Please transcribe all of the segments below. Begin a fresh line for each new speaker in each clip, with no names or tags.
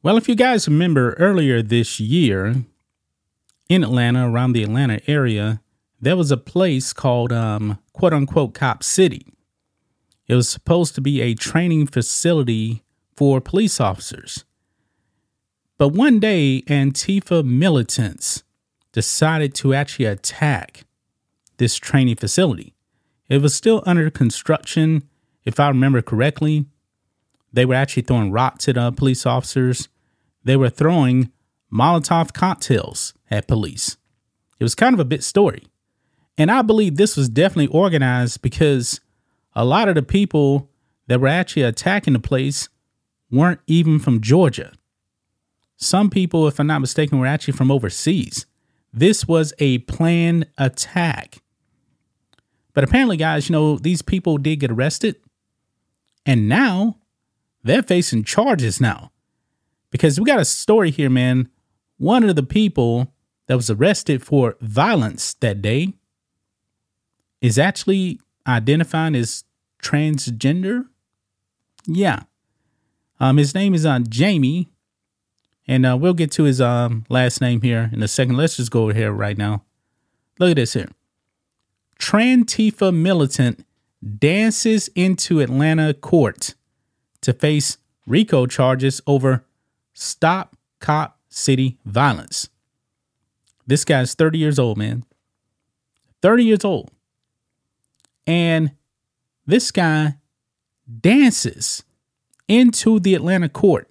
Well, if you guys remember earlier this year in Atlanta, around the Atlanta area, there was a place called um, quote unquote Cop City. It was supposed to be a training facility for police officers. But one day, Antifa militants decided to actually attack this training facility. It was still under construction, if I remember correctly. They were actually throwing rocks at uh, police officers. They were throwing Molotov cocktails at police. It was kind of a bit story. And I believe this was definitely organized because a lot of the people that were actually attacking the place weren't even from Georgia. Some people, if I'm not mistaken, were actually from overseas. This was a planned attack. But apparently, guys, you know, these people did get arrested. And now they're facing charges now. Because we got a story here, man. One of the people that was arrested for violence that day is actually identifying as transgender. Yeah. Um, his name is uh, Jamie, and uh, we'll get to his um last name here in a second. Let's just go over here right now. Look at this here. Trantifa militant dances into Atlanta court to face RICO charges over Stop Cop City violence. This guy's 30 years old, man. 30 years old. And this guy dances into the Atlanta court.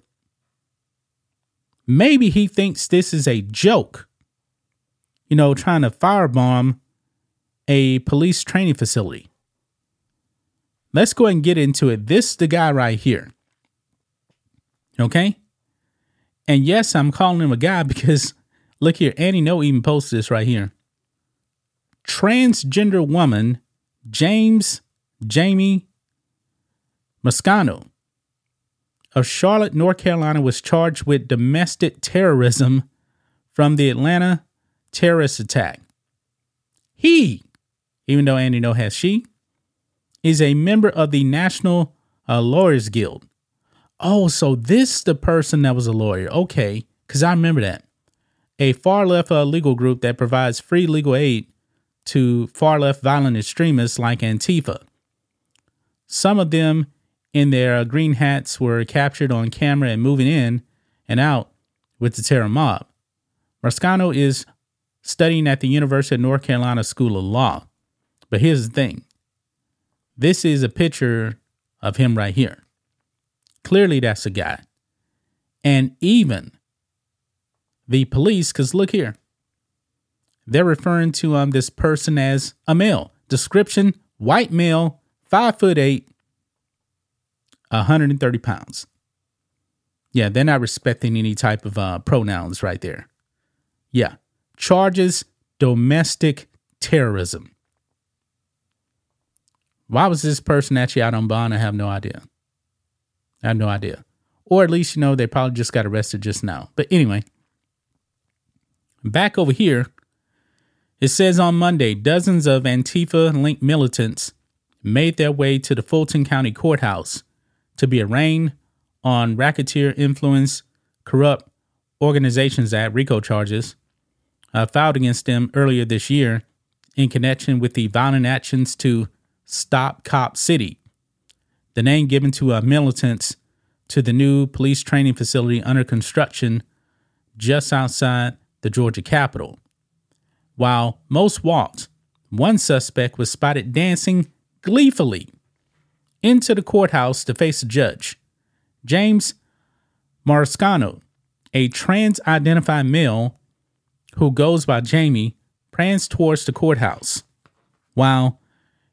Maybe he thinks this is a joke, you know, trying to firebomb a police training facility. Let's go and get into it. This is the guy right here. Okay? And yes, I'm calling him a guy because look here, Andy Ngo even posted this right here. Transgender woman, James Jamie Marsicano of Charlotte, North Carolina, was charged with domestic terrorism from the Atlanta terrorist attack. He, even though Andy Ngo has she, is a member of the National uh, Lawyers Guild. Oh, so this the person that was a lawyer. Okay, because I remember that. A far left uh, legal group that provides free legal aid to far left violent extremists like Antifa. Some of them in their uh, green hats were captured on camera and moving in and out with the terror mob. Marsicano is studying at the University of North Carolina School of Law. But here's the thing this is a picture of him right here. Clearly, that's a guy. And even the police, because look here, they're referring to um, this person as a male. Description white male, five foot eight, 130 pounds. Yeah, they're not respecting any type of uh, pronouns right there. Yeah. Charges domestic terrorism. Why was this person actually out on bond? I have no idea. I have no idea. Or at least, you know, they probably just got arrested just now. But anyway, back over here, it says on Monday, dozens of Antifa linked militants made their way to the Fulton County Courthouse to be arraigned on racketeer influence, corrupt organizations act RICO charges uh, filed against them earlier this year in connection with the violent actions to stop Cop City, the name given to uh, militants to the new police training facility under construction just outside the Georgia Capitol. While most walked, one suspect was spotted dancing gleefully into the courthouse to face a judge. James Marsicano, a trans identified male who goes by Jamie, pranced towards the courthouse. while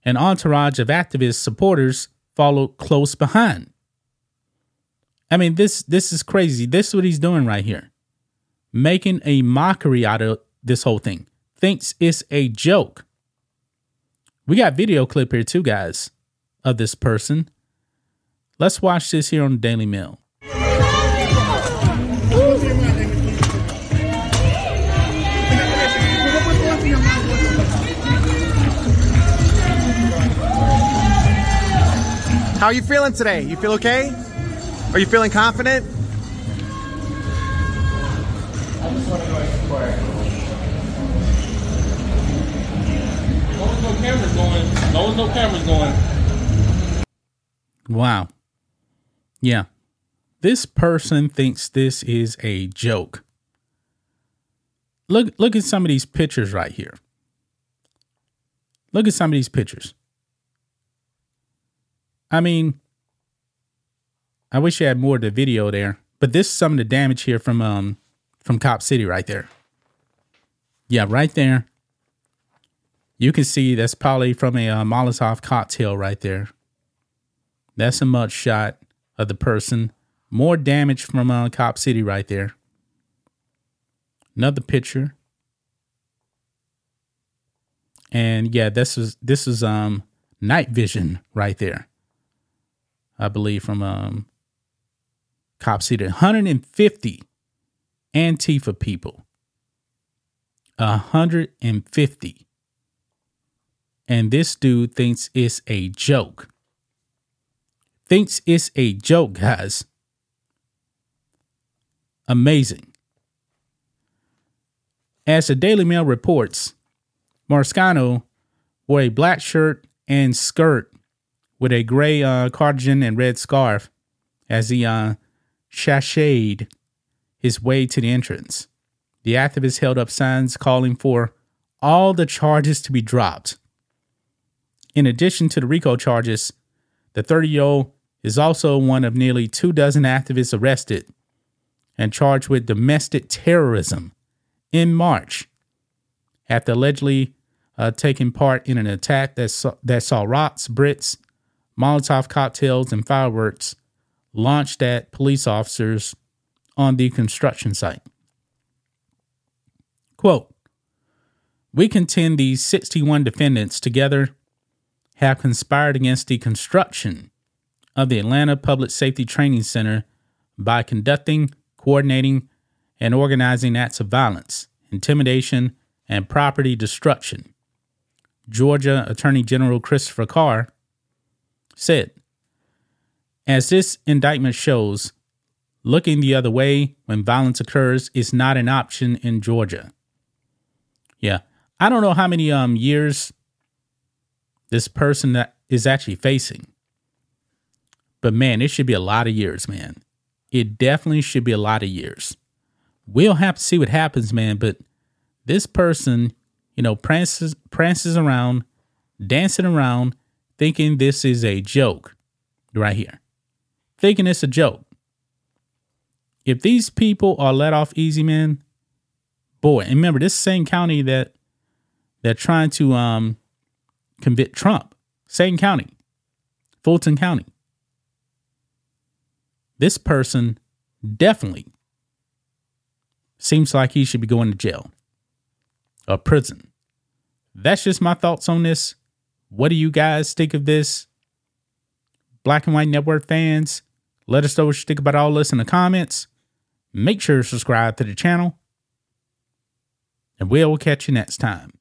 an entourage of activist supporters followed close behind. I mean, this this is crazy. This is what he's doing right here. Making a mockery out of this whole thing. Thinks it's a joke. We got video clip here too, guys, of this person. Let's watch this here on the Daily Mail.
How are you feeling today? You feel okay? Are you feeling confident?
I just want to go Long as no cameras going, long as no cameras going.
Wow. Yeah. This person thinks this is a joke. Look look at some of these pictures right here. Look at some of these pictures. I mean, I wish you had more of the video there, but this is some of the damage here from um from Cop City right there. Yeah, right there. You can see that's probably from a uh, Molotov cocktail right there. That's a mud shot of the person. More damage from uh, Cop City right there. Another picture. And yeah, this is this is um night vision right there. I believe from um Cop City. 150 Antifa people. 150. And this dude thinks it's a joke. Thinks it's a joke, guys. Amazing. As the Daily Mail reports, Marsicano wore a black shirt and skirt with a gray uh, cardigan and red scarf as he uh, sashayed his way to the entrance. The activist held up signs calling for all the charges to be dropped. In addition to the RICO charges, the 30 year old is also one of nearly two dozen activists arrested and charged with domestic terrorism in March after allegedly uh, taking part in an attack that saw, that saw rocks, Brits, Molotov cocktails, and fireworks launched at police officers on the construction site. Quote We contend these 61 defendants together have conspired against the construction of the Atlanta Public Safety Training Center by conducting, coordinating, and organizing acts of violence, intimidation, and property destruction. Georgia Attorney General Christopher Carr said, As this indictment shows, looking the other way when violence occurs is not an option in Georgia. Yeah, I don't know how many um years this person that is actually facing. But man, it should be a lot of years, man. It definitely should be a lot of years. We'll have to see what happens, man. But this person, you know, prances prances around, dancing around, thinking this is a joke right here. Thinking it's a joke. If these people are let off easy, man, boy, and remember this same county that they're trying to um convict Trump. Same county. Fulton County. This person definitely seems like he should be going to jail or prison. That's just my thoughts on this. What do you guys think of this? Black and White Network fans, let us know what you think about all this in the comments. Make sure to subscribe to the channel. And we'll catch you next time.